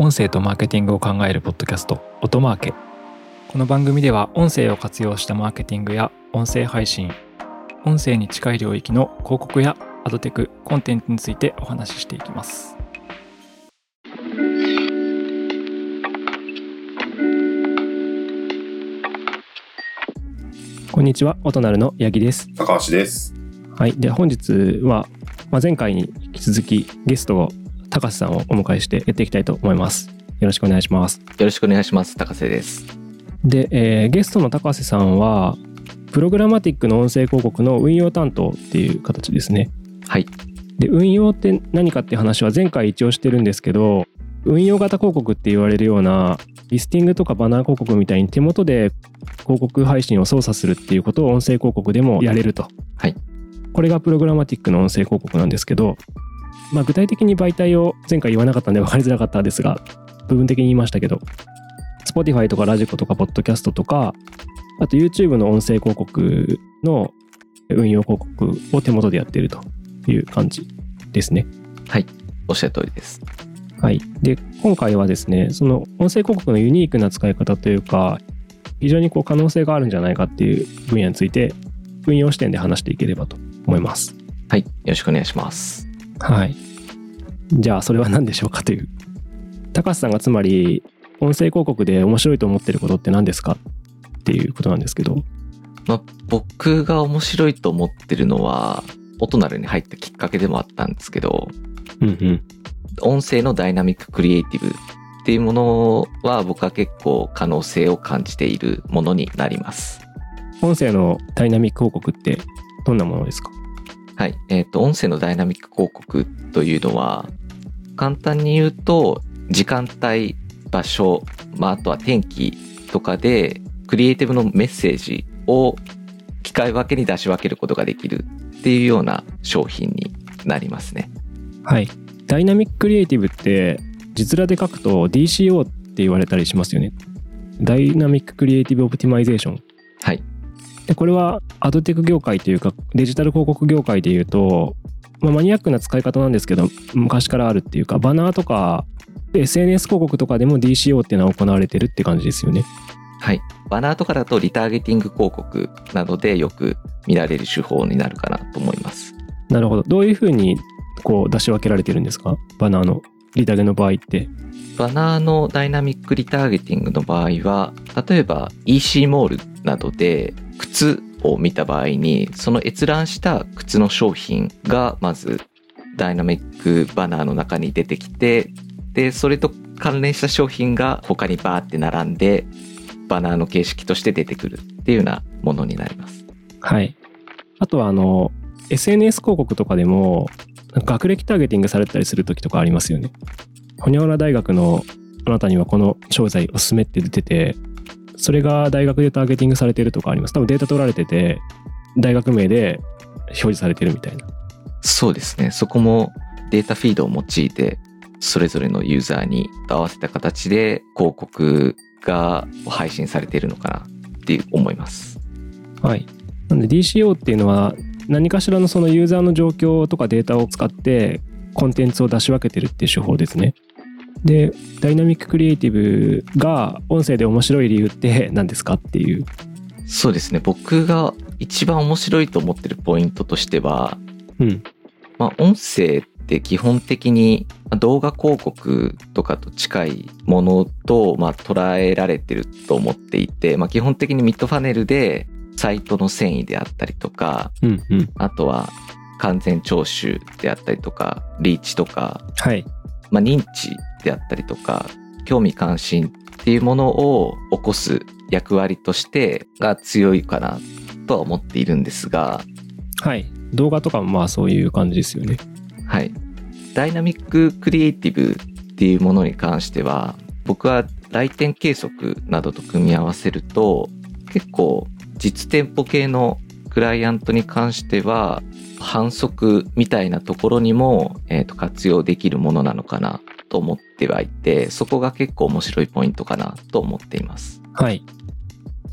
音声とマーケティングを考えるポッドキャスト音マーケ。この番組では音声を活用したマーケティングや音声配信音声に近い領域の広告やアドテクコンテンツについてお話ししていきます。こんにちは音なるの八木です。高橋です。はいで本日は、まあ、前回に引き続きゲストを高瀬さんをお迎えしてやっていきたいと思いますよろしくお願いしますよろしくお願いします。高瀬です。で、えーゲストの高瀬さんはプログラマティックの音声広告の運用担当っていう形ですねはい。で運用って何かっていう話は前回一応してるんですけど運用型広告って言われるようなリスティングとかバナー広告みたいに手元で広告配信を操作するっていうことを音声広告でもやれるとはい。これがプログラマティックの音声広告なんですけど、まあ、具体的に媒体を前回言わなかったんで分かりづらかったんですが部分的に言いましたけど Spotify とかラジコとか Podcast とかあと YouTube の音声広告の運用広告を手元でやっているという感じですね。はい。おっしゃる通りです。はい、で今回はですねその音声広告のユニークな使い方というか非常にこう可能性があるんじゃないかっていう分野について運用視点で話していければと思います。はい。よろしくお願いします。はい。じゃあそれは何でしょうかという。高橋さんがつまり音声広告で面白いと思ってることって何ですかっていうことなんですけど。まあ、僕が面白いと思ってるのは、オトナルに入ったきっかけでもあったんですけど、うんうん。音声のダイナミッククリエイティブっていうものは僕は結構可能性を感じているものになります。音声のダイナミック広告ってどんなものですか？はい。えっ、と、音声のダイナミック広告というのは、簡単に言うと、時間帯、場所、まあ、あとは天気とかで、クリエイティブのメッセージを機械分けに出し分けることができるっていうような商品になりますね。はい。 Dynamic Creative ってイニシャルで書くと DCO って言われたりしますよね。 Dynamic Creative Optimization。はい。でこれはアドテク業界というかデジタル広告業界でいうと、まあ、マニアックな使い方なんですけど昔からあるっていうかバナーとか SNS 広告とかでも DCO っていうのは行われてるって感じですよね。はい。バナーとかだとリターゲティング広告などでよく見られる手法になるかなと思います。なるほど。どういうふうにこう出し分けられてるんですか？バナーのリタゲの場合って。バナーのダイナミックリターゲティングの場合は、例えば EC モールなどで靴を見た場合に、その閲覧した靴の商品がまずダイナミックバナーの中に出てきて、で、それと関連した商品が他にバーって並んで、バナーの形式として出てくるっていうようなものになります。はい。あとはあの SNS 広告とかでも学歴ターゲティングされたりする時とかありますよね。ホニャオラ大学のあなたにはこの商材おすすめって出ててそれが大学でターゲティングされてるとかあります。多分データ取られてて大学名で表示されてるみたいな。そうですね。そこもデータフィードを用いて、それぞれのユーザーに合わせた形で広告が配信されているのかなって思います。はい。なんで DCO っていうのは何かしらのそのユーザーの状況とかデータを使ってコンテンツを出し分けてるっていう手法ですね。で、ダイナミッククリエイティブが音声で面白い理由って 何ですかっていう。そうですね。僕が一番面白いと思ってるポイントとしては、うん。まあ、音声って基本的にまあ動画広告とかと近いものと、まあ、捉えられてると思っていて、まあ、基本的にミッドファネルでサイトの遷移であったりとか、うんうん。あとは完全聴取であったりとか、リーチとか、はい。まあ、認知であったりとか、興味関心っていうものを起こす役割としてが強いかなとは思っているんですが、はい。動画とかもまあそういう感じですよね。はい。ダイナミッククリエイティブっていうものに関しては、僕は来店計測などと組み合わせると、結構実店舗系のクライアントに関しては、反則みたいなところにも、えーと活用できるものなのかなと思ってはいて、そこが結構面白いポイントかなと思っています。はい。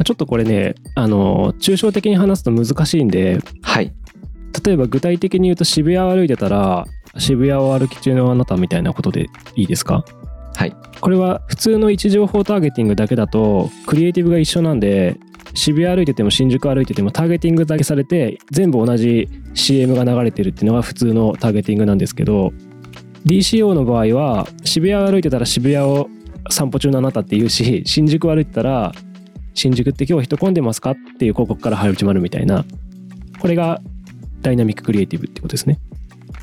ちょっとこれね、あの、抽象的に話すと難しいんで、はい。例えば具体的に言うと渋谷を歩いてたら渋谷を歩き中のあなたみたいなことでいいですか？はいこれは普通の位置情報ターゲティングだけだとクリエイティブが一緒なんで渋谷歩いてても新宿歩いててもターゲティングだけされて全部同じ CM が流れてるっていうのが普通のターゲティングなんですけど DCO の場合は渋谷歩いてたら渋谷を散歩中のあなたって言うし新宿歩いてたら新宿って今日人混んでますかっていう広告から始まるみたいなこれがダイナミッククリエイティブってことですね。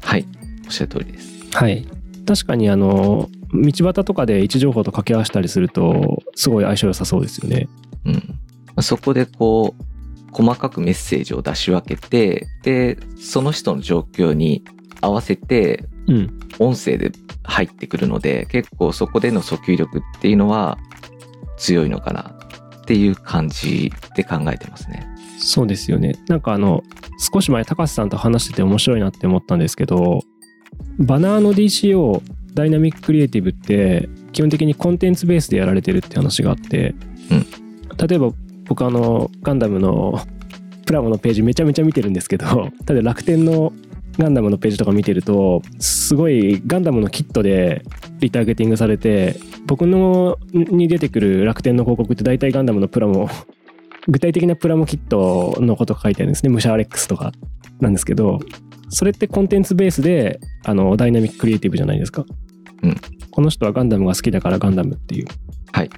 はい。おっしゃる通りです。はい。確かにあの道端とかで位置情報と掛け合わせたりするとすごい相性良さそうですよね。うん。そこでこう細かくメッセージを出し分けてでその人の状況に合わせてうん。音声で入ってくるので結構そこでの訴求力っていうのは強いのかなっていう感じで考えてますね。そうですよね。なんかあの少し前高瀬さんと話してて面白いなって思ったんですけどバナーの DCO ダイナミッククリエイティブって基本的にコンテンツベースでやられてるって話があって、例えば僕あのガンダムのプラモのページめちゃめちゃ見てるんですけどただ楽天のガンダムのページとか見てるとすごいガンダムのキットでリターゲティングされて僕のに出てくる楽天の広告って大体ガンダムのプラモ 具体的なプラモキットのことが書いてあるんですね。ムシャーレックスとかなんですけどそれってコンテンツベースであのダイナミッククリエイティブじゃないですか、うん。この人はガンダムが好きだからガンダムっていう。はい。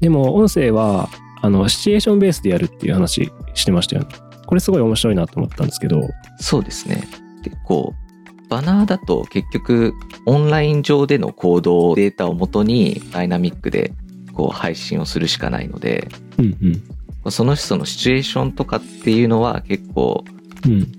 でも音声はあのシチュエーションベースでやるっていう話してましたよね。これすごい面白いなと思ったんですけど。そうですね。結構バナーだと結局オンライン上での行動データをもとにダイナミックでこう配信をするしかないのでうんうん。その人のシチュエーションとかっていうのは結構うん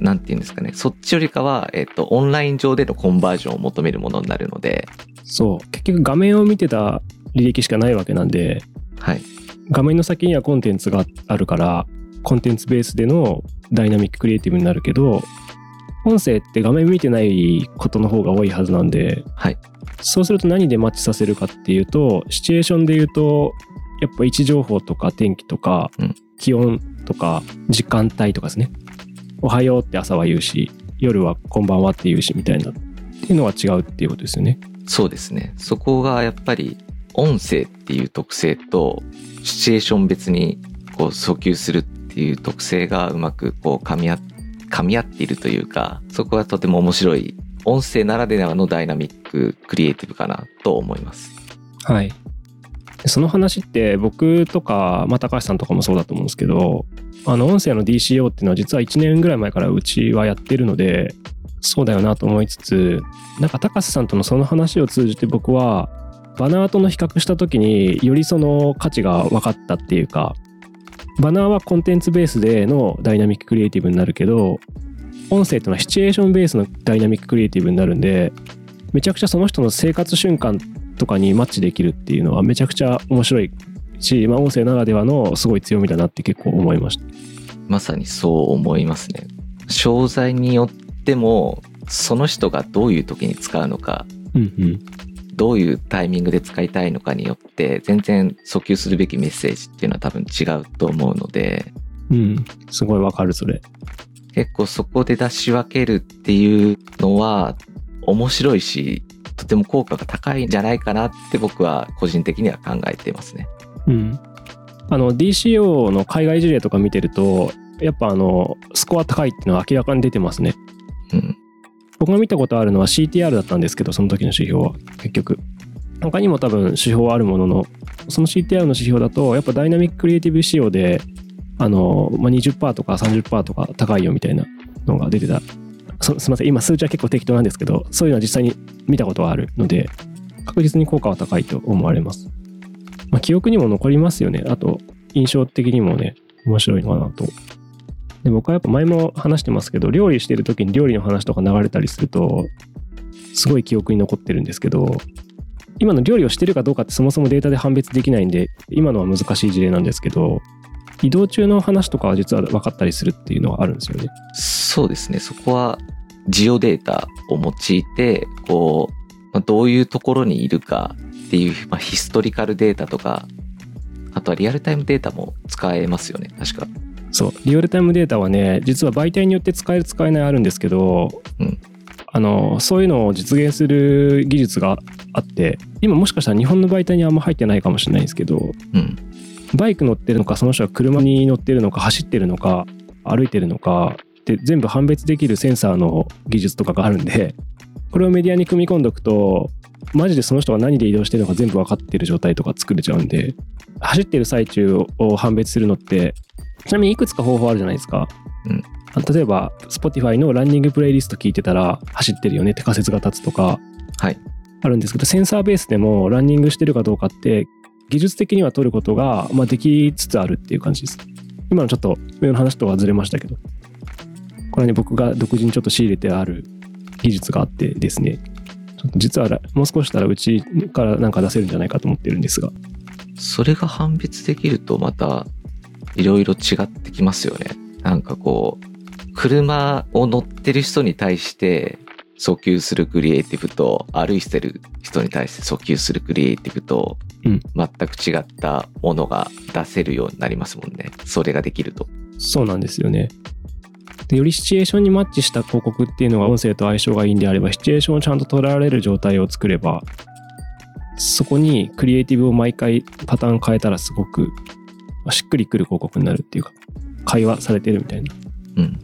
なんていうんですかね。そっちよりかは、えっと、オンライン上でのコンバージョンを求めるものになるので。そう。結局画面を見てた履歴しかないわけなんではい。画面の先にはコンテンツがあるからコンテンツベースでのダイナミッククリエイティブになるけど音声って画面見てないことの方が多いはずなんではい。そうすると何でマッチさせるかっていうとシチュエーションで言うとやっぱ位置情報とか天気とか、うん。気温とか時間帯とかですね。おはようって朝は言うし夜はこんばんはって言うしみたいなっていうのは違うっていうことですよね。そうですね。そこがやっぱり音声っていう特性とシチュエーション別にこう訴求するっていう特性がうまくこう噛み合噛み合っているというかそこがとても面白い音声ならではのダイナミッククリエイティブかなと思います。はいでその話って僕とか、まあ、高橋さんとかもそうだと思うんですけどあの音声の DCO っていうのは実は1年ぐらい前からうちはやってるのでそうだよなと思いつつなんか高瀬さんとのその話を通じて僕はバナーとの比較した時によりその価値が分かったっていうかバナーはコンテンツベースでのダイナミッククリエイティブになるけど音声っていうのはシチュエーションベースのダイナミッククリエイティブになるんでめちゃくちゃその人の生活瞬間とかにマッチできるっていうのはめちゃくちゃ面白いし、まあ、音声ならではのすごい強みだなって結構思いました。まさにそう思いますね。商材によってもその人がどういう時に使うのかうんうん。どういうタイミングで使いたいのかによって全然訴求するべきメッセージっていうのは多分違うと思うのでうん。すごいわかる、それ。結構そこで出し分けるっていうのは面白いしとても効果が高いんじゃないかなって僕は個人的には考えてますね。うん。あの、DCO の海外事例とか見てると、やっぱあの、スコア高いっていうのは明らかに出てますね。僕が見たことあるのは CTR だったんですけど、その時の指標は、結局。他にも多分指標はあるものの、その CTR の指標だと、やっぱダイナミッククリエイティブ仕様で、あの、まあ、20%とか30%とか高いよみたいなのが出てた。そすみません、今数値は結構適当なんですけど、そういうのは実際に見たことはあるので、確実に効果は高いと思われます。まあ、記憶にも残りますよね。あと、印象的にもね、面白いのかなと。で僕はやっぱ前も話してますけど、料理してる時に料理の話とか流れたりすると、すごい記憶に残ってるんですけど、今の料理をしてるかどうかってそもそもデータで判別できないんで、今のは難しい事例なんですけど、移動中の話とかは実は分かったりするっていうのはあるんですよね。そうですねそこはジオデータを用いてこうまあどういうところにいるかっていう、まあ、ヒストリカルデータとかあとはリアルタイムデータも使えますよね確か。そう、リアルタイムデータはね、実は媒体によって使える使えないあるんですけど、うんあのそういうのを実現する技術があって今もしかしたら日本の媒体にあんま入ってないかもしれないんですけどうん。バイク乗ってるのかその人が車に乗ってるのか走ってるのか歩いてるのかって全部判別できるセンサーの技術とかがあるんでこれをメディアに組み込んでおくとマジでその人が何で移動してるのか全部分かってる状態とか作れちゃうんで走ってる最中を判別するのってちなみにいくつか方法あるじゃないですか、うん。あ例えば Spotify のランニングプレイリスト聞いてたら走ってるよねって仮説が立つとかはい。あるんですけどセンサーベースでもランニングしてるかどうかって技術的には取ることが、まあ、できつつあるっていう感じです。今のちょっと上の話とはずれましたけどこれね僕が独自にちょっと仕入れてある技術があってですねちょっと実はもう少したらうちからなんか出せるんじゃないかと思ってるんですが。それが判別できるとまたいろいろ違ってきますよね。なんかこう、車を乗ってる人に対して訴求するクリエイティブと歩いてる人に対して訴求するクリエイティブとうん全く違ったものが出せるようになりますもんね。それができると。そうなんですよねでよりシチュエーションにマッチした広告っていうのが音声と相性がいいんであればシチュエーションをちゃんと捉えられる状態を作ればそこにクリエイティブを毎回パターン変えたらすごくまあしっくりくる広告になるっていうか会話されてるみたいな。うん。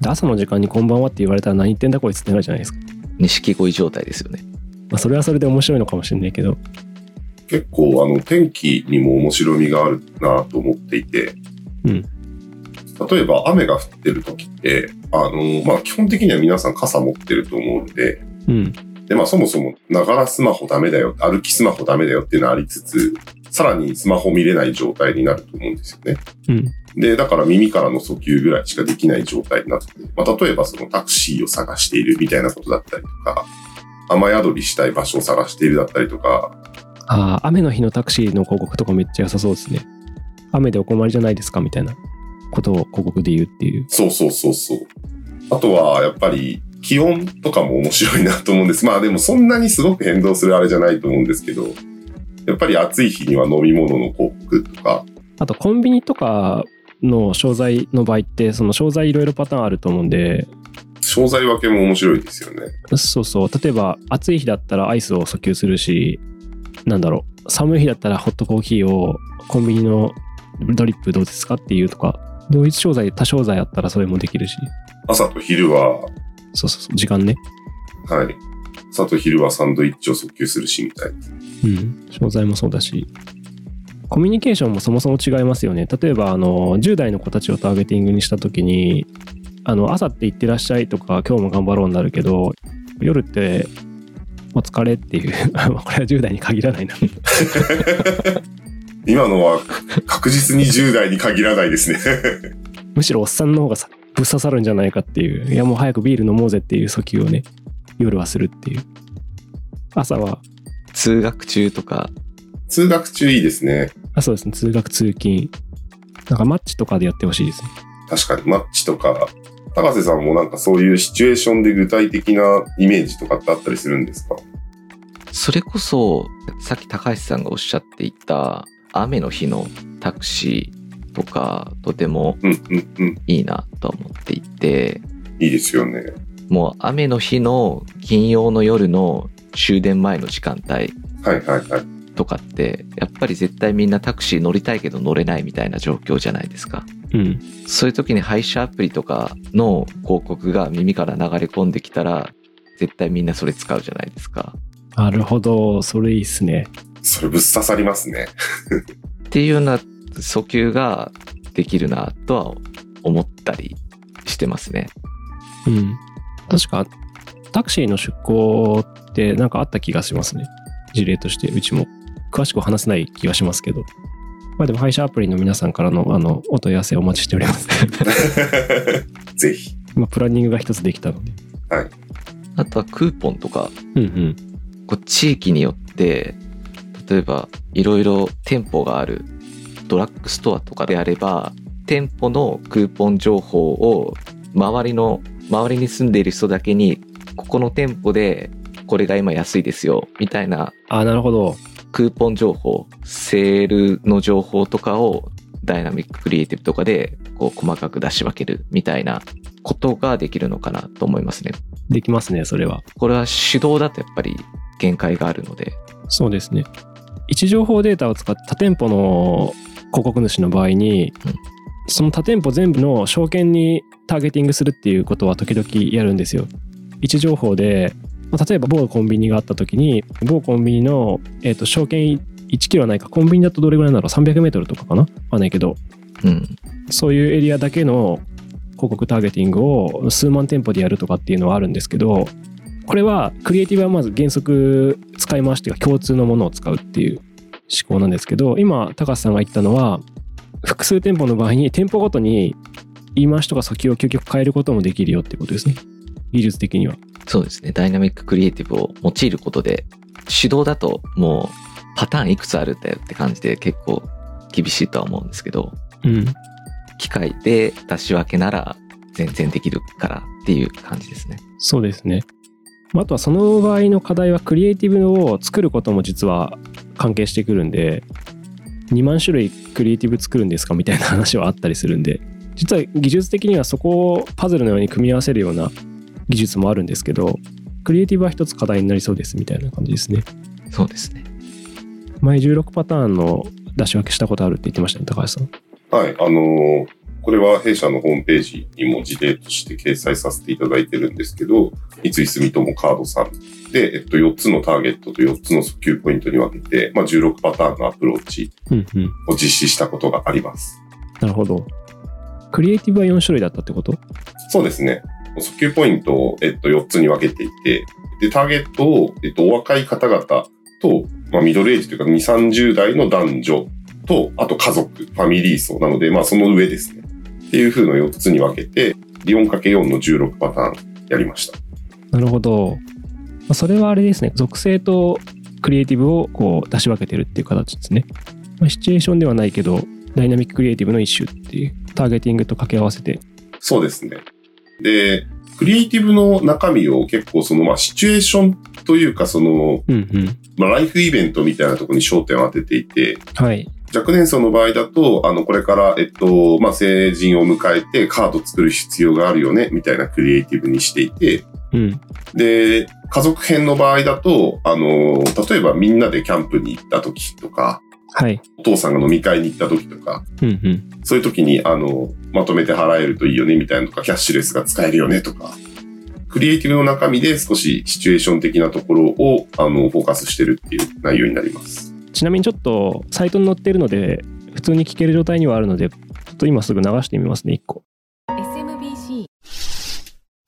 で朝の時間にこんばんはって言われたら何言ってんだこいつってなるじゃないですか、錦鯉状態ですよね。まあ、それはそれで面白いのかもしれないけど。結構、あの、天気にも面白みがあるなと思っていて、うん。例えば雨が降ってる時って、あの、まあ、基本的には皆さん傘持ってると思うんで、うん。で、まあ、そもそも、ながらスマホダメだよ、歩きスマホダメだよっていうのはありつつ、さらにスマホ見れない状態になると思うんですよね。うんで、だから耳からの訴求ぐらいしかできない状態になって、まあ、例えばそのタクシーを探しているみたいなことだったりとか、雨宿りしたい場所を探しているだったりとか、ああ雨の日のタクシーの広告とかめっちゃ良さそうですね雨でお困りじゃないですかみたいなことを広告で言うっていうそうそうそうそう。あとは、やっぱり、気温とかも面白いなと思うんです。まあでもそんなにすごく変動するあれじゃないと思うんですけど、やっぱり暑い日には飲み物の広告とか、あとコンビニとかの商材の場合ってその商材いろいろパターンあると思うんで。商材分けも面白いですよね。そうそう。例えば暑い日だったらアイスを訴求するしなんだろう。寒い日だったらホットコーヒーをコンビニのドリップどうですかっていうとか。同一商材多商材あったらそれもできるし。朝と昼は、そうそうそう。時間ね。はい。朝と昼はサンドイッチを訴求するし、みたいな。うん。商材もそうだし。コミュニケーションもそもそも違いますよね。例えばあの10代の子たちをターゲティングにした時にあの朝って行ってらっしゃいとか今日も頑張ろうになるけど夜ってお疲れっていう これは10代に限らないな。今のは確実に10代に限らないですね。むしろおっさんの方がさぶっ刺さるんじゃないかっていう。いやもう早くビール飲もうぜっていう訴求をね夜はするっていう。朝は通学中とか、通学中いいですね。あそうですね。通学通勤。なんかマッチとかでやってほしいですね。確かに。マッチとか、高瀬さんもなんかそういうシチュエーションで具体的なイメージとかってあったりするんですか？それこそ、さっき高橋さんがおっしゃっていた、雨の日のタクシーとか、とてもうんうんうん。いいなとは思っていて、いいですよね。もう雨の日の金曜の夜の終電前の時間帯。とかって、やっぱり絶対みんなタクシー乗りたいけど乗れないみたいな状況じゃないですか。うんそういう時に配車アプリとかの広告が耳から流れ込んできたら、絶対みんなそれ使うじゃないですか。なるほどそれいいっすねそれぶっ刺さりますね。っていうような訴求ができるなとは思ったりしてますね。うん確かタクシーの出向ってなんかあった気がしますね。事例としてうちも詳しくは話せない気がしますけど。まあでも配車アプリの皆さんからのあのお問い合わせお待ちしております。ぜひ。まあプランニングが一つできたので。あとはクーポンとか、うんうん。こう地域によって、例えばいろいろ店舗があるドラッグストアとかであれば、店舗のクーポン情報を周りの、周りに住んでいる人だけに、ここの店舗でこれが今安いですよ、みたいなあなるほどクーポン情報、セールの情報とかをダイナミッククリエイティブとかでこう細かく出し分けるみたいなことができるのかなと思いますね。できますね、それは。これは手動だとやっぱり限界があるので。そうですね。位置情報データを使って多店舗の広告主の場合に、うんその多店舗全部の証券にターゲティングするっていうことは時々やるんですよ。位置情報で、まあ例えば某コンビニがあった時に某コンビニの、えー、と証券1キロはないかコンビニだとどれぐらいなんだろう300メートルとかかな？わかんないけど。うん。そういうエリアだけの広告ターゲティングを数万店舗でやるとかっていうのはあるんですけどこれはクリエイティブはまず原則使い回しというか共通のものを使うっていう思考なんですけど今高橋さんが言ったのは複数店舗の場合に店舗ごとに言い回しとか訴求を究極変えることもできるよってことですね技術的にはそうですね。ダイナミッククリエイティブを用いることで、手動だともうパターンいくつあるんだよって感じで結構厳しいとは思うんですけど、うん機械で出し分けなら全然できるからっていう感じですね。そうですねまああとはその場合の課題はクリエイティブを作ることも実は関係してくるんで2万種類クリエイティブ作るんですかみたいな話はあったりするんで実は技術的にはそこをパズルのように組み合わせるような技術もあるんですけどクリエイティブは一つ課題になりそうですみたいな感じですねそうですね。前16パターンの出し分けしたことあるって言ってましたね高橋さんはい、あのーこれは弊社のホームページにも事例として掲載させていただいてるんですけど、三井住友カードさんで、えっと、4つのターゲットと4つの訴求ポイントに分けて、まあ、16パターンのアプローチうんうんを実施したことがあります。なるほどクリエイティブは4種類だったってこと？そうですね。訴求ポイントを、えっと、4つに分けていて、で、ターゲットを、えっと、お若い方々と、まあ、ミドルエイジというか、2、30代の男女と、あと家族、ファミリー層なので、まあ、その上ですね。っていう風の4つに分けて、4×4 の16パターンやりました。なるほど。まあそれはあれですね。属性とクリエイティブをこう出し分けてるっていう形ですね。まあ、シチュエーションではないけど、ダイナミッククリエイティブの一種っていう、ターゲティングと掛け合わせて。そうですね。で、クリエイティブの中身を結構その、まあ、シチュエーションというか、その、うんうん。まあ、ライフイベントみたいなところに焦点を当てていて、はい。若年層の場合だと、あの、これから、えっと、まあ、成人を迎えてカード作る必要があるよね、みたいなクリエイティブにしていて、うん。で、家族編の場合だと、あの、例えばみんなでキャンプに行った時とか、はい。お父さんが飲み会に行った時とか、うんうん。そういう時に、あの、まとめて払えるといいよね、みたいなのとか、キャッシュレスが使えるよね、とか、クリエイティブの中身で少しシチュエーション的なところを、あの、フォーカスしてるっていう内容になります。ちなみにちょっとサイトに載ってるので、普通に聞ける状態にはあるので、ちょっと今すぐ流してみますね、1個。SMBC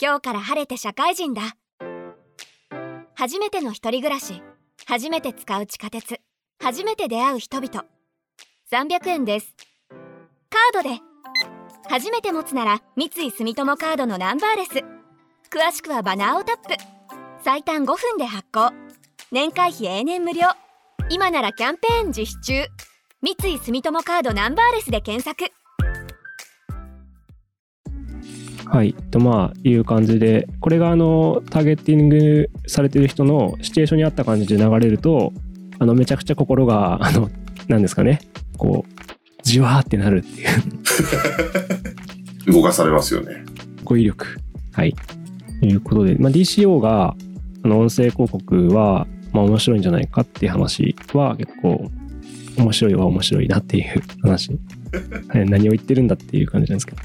今日から晴れて社会人だ初めての一人暮らし初めて使う地下鉄初めて出会う人々。300円です。カードで。初めて持つなら三井住友カードのナンバーレス。詳しくはバナーをタップ。最短5分で発行。年会費永年無料。今ならキャンペーン実施中。三井住友カードナンバーレスで検索。はい。と、まあ、いう感じで、これがあの、ターゲティングされてる人のシチュエーションに合った感じで流れると、あの、めちゃくちゃ心が、あの、なんですかね、こう、じわーってなるっていう。動かされますよね。語彙力。はい。ということで、まあ、DCO が、あの、音声広告は、まあ、面白いんじゃないかっていう話は、結構、面白いは面白いなっていう話。はい何を言ってるんだっていう感じなんですけど。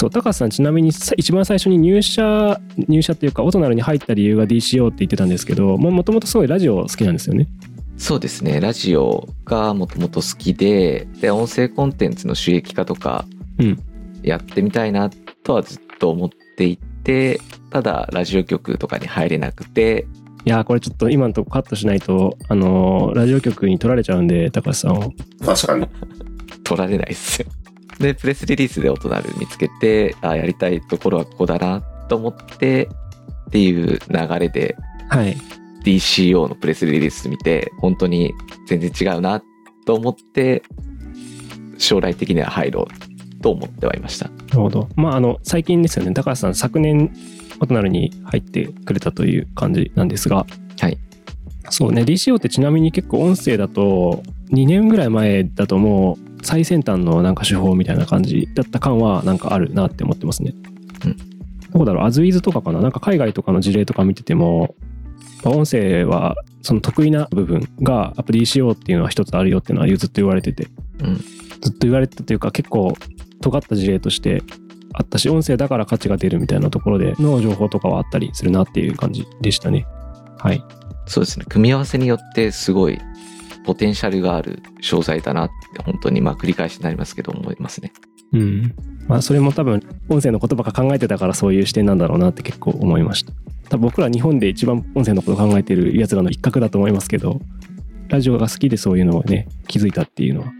そう、高橋さん、ちなみにさ一番最初に入社、入社っていうか、オトナルに入った理由が DCO って言ってたんですけど、もともとすごいラジオ好きなんですよね。そうですね。ラジオがもともと好きで、で、音声コンテンツの収益化とかうん、やってみたいなとはずっと思っていて、ただ、ラジオ局とかに入れなくて、いやー、これちょっと今のとこカットしないと、あのーラジオ局に取られちゃうんで、高橋さんを。確かに。取られないですよ。で、プレスリリースで音なる見つけて、あやりたいところはここだなと思って、っていう流れではい。DCO のプレスリリース見て、本当に全然違うなと思って、将来的には入ろうと思ってはいました。なるほど。まあ、あの、最近ですよね。高橋さん、昨年、オトナルに入ってくれたという感じなんですが。はい。そうね、DCO ってちなみに結構音声だと、2年ぐらい前だともう、最先端のなんか手法みたいな感じだった感はなんかあるなって思ってますね。うんどこだろうアズウィズとかかな？なんか海外とかの事例とか見てても、まあ音声はその得意な部分がアプリ ECO っていうのは一つあるよっていうのはずっと言われてて、うんずっと言われてたというか結構尖った事例としてあったし音声だから価値が出るみたいなところでの情報とかはあったりするなっていう感じでしたね。はい。そうですね。組み合わせによってすごいポテンシャルがある商材だなって本当にまあ繰り返しになりますけど思いますね。うん。まあそれも多分音声のことばっか考えてたからそういう視点なんだろうなって結構思いました。多分僕ら日本で一番音声のこと考えてるやつらの一角だと思いますけど、ラジオが好きでそういうのをね、気づいたっていうのは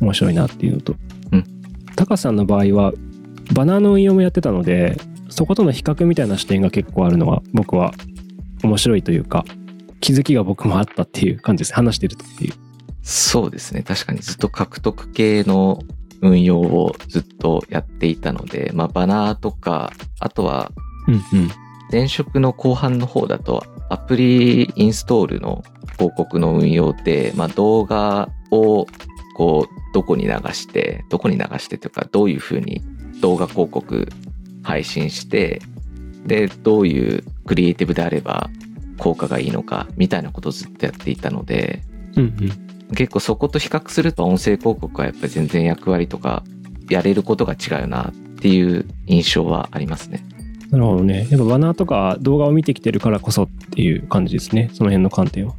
面白いなっていうのと。うん。高さんの場合はバナーの運用もやってたので、そことの比較みたいな視点が結構あるのは僕は面白いというか、気づきが僕もあったっていう感じです。話してるとっていう。そうですね。確かにずっと獲得系の運用をずっとやっていたので、まあバナーとか、あとはうんうん。前職の後半の方だとアプリインストールの広告の運用で、まあ、動画をこうどこに流してどこに流してというかどういうふうに動画広告配信してでどういうクリエイティブであれば効果がいいのかみたいなことをずっとやっていたのでうんうん。結構そこと比較すると音声広告はやっぱり全然役割とかやれることが違うなっていう印象はありますね。なるほどね。やっぱバナーとか動画を見てきてるからこそっていう感じですね。その辺の観点は。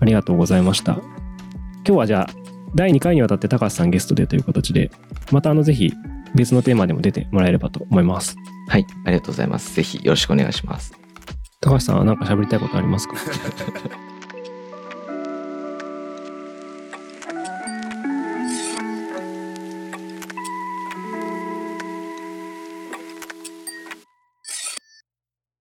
ありがとうございました。今日はじゃあ、第2回にわたって高橋さんゲストでという形で、またあのぜひ別のテーマでも出てもらえればと思います。はい、ありがとうございます。ぜひよろしくお願いします。高橋さんは何か喋りたいことありますか？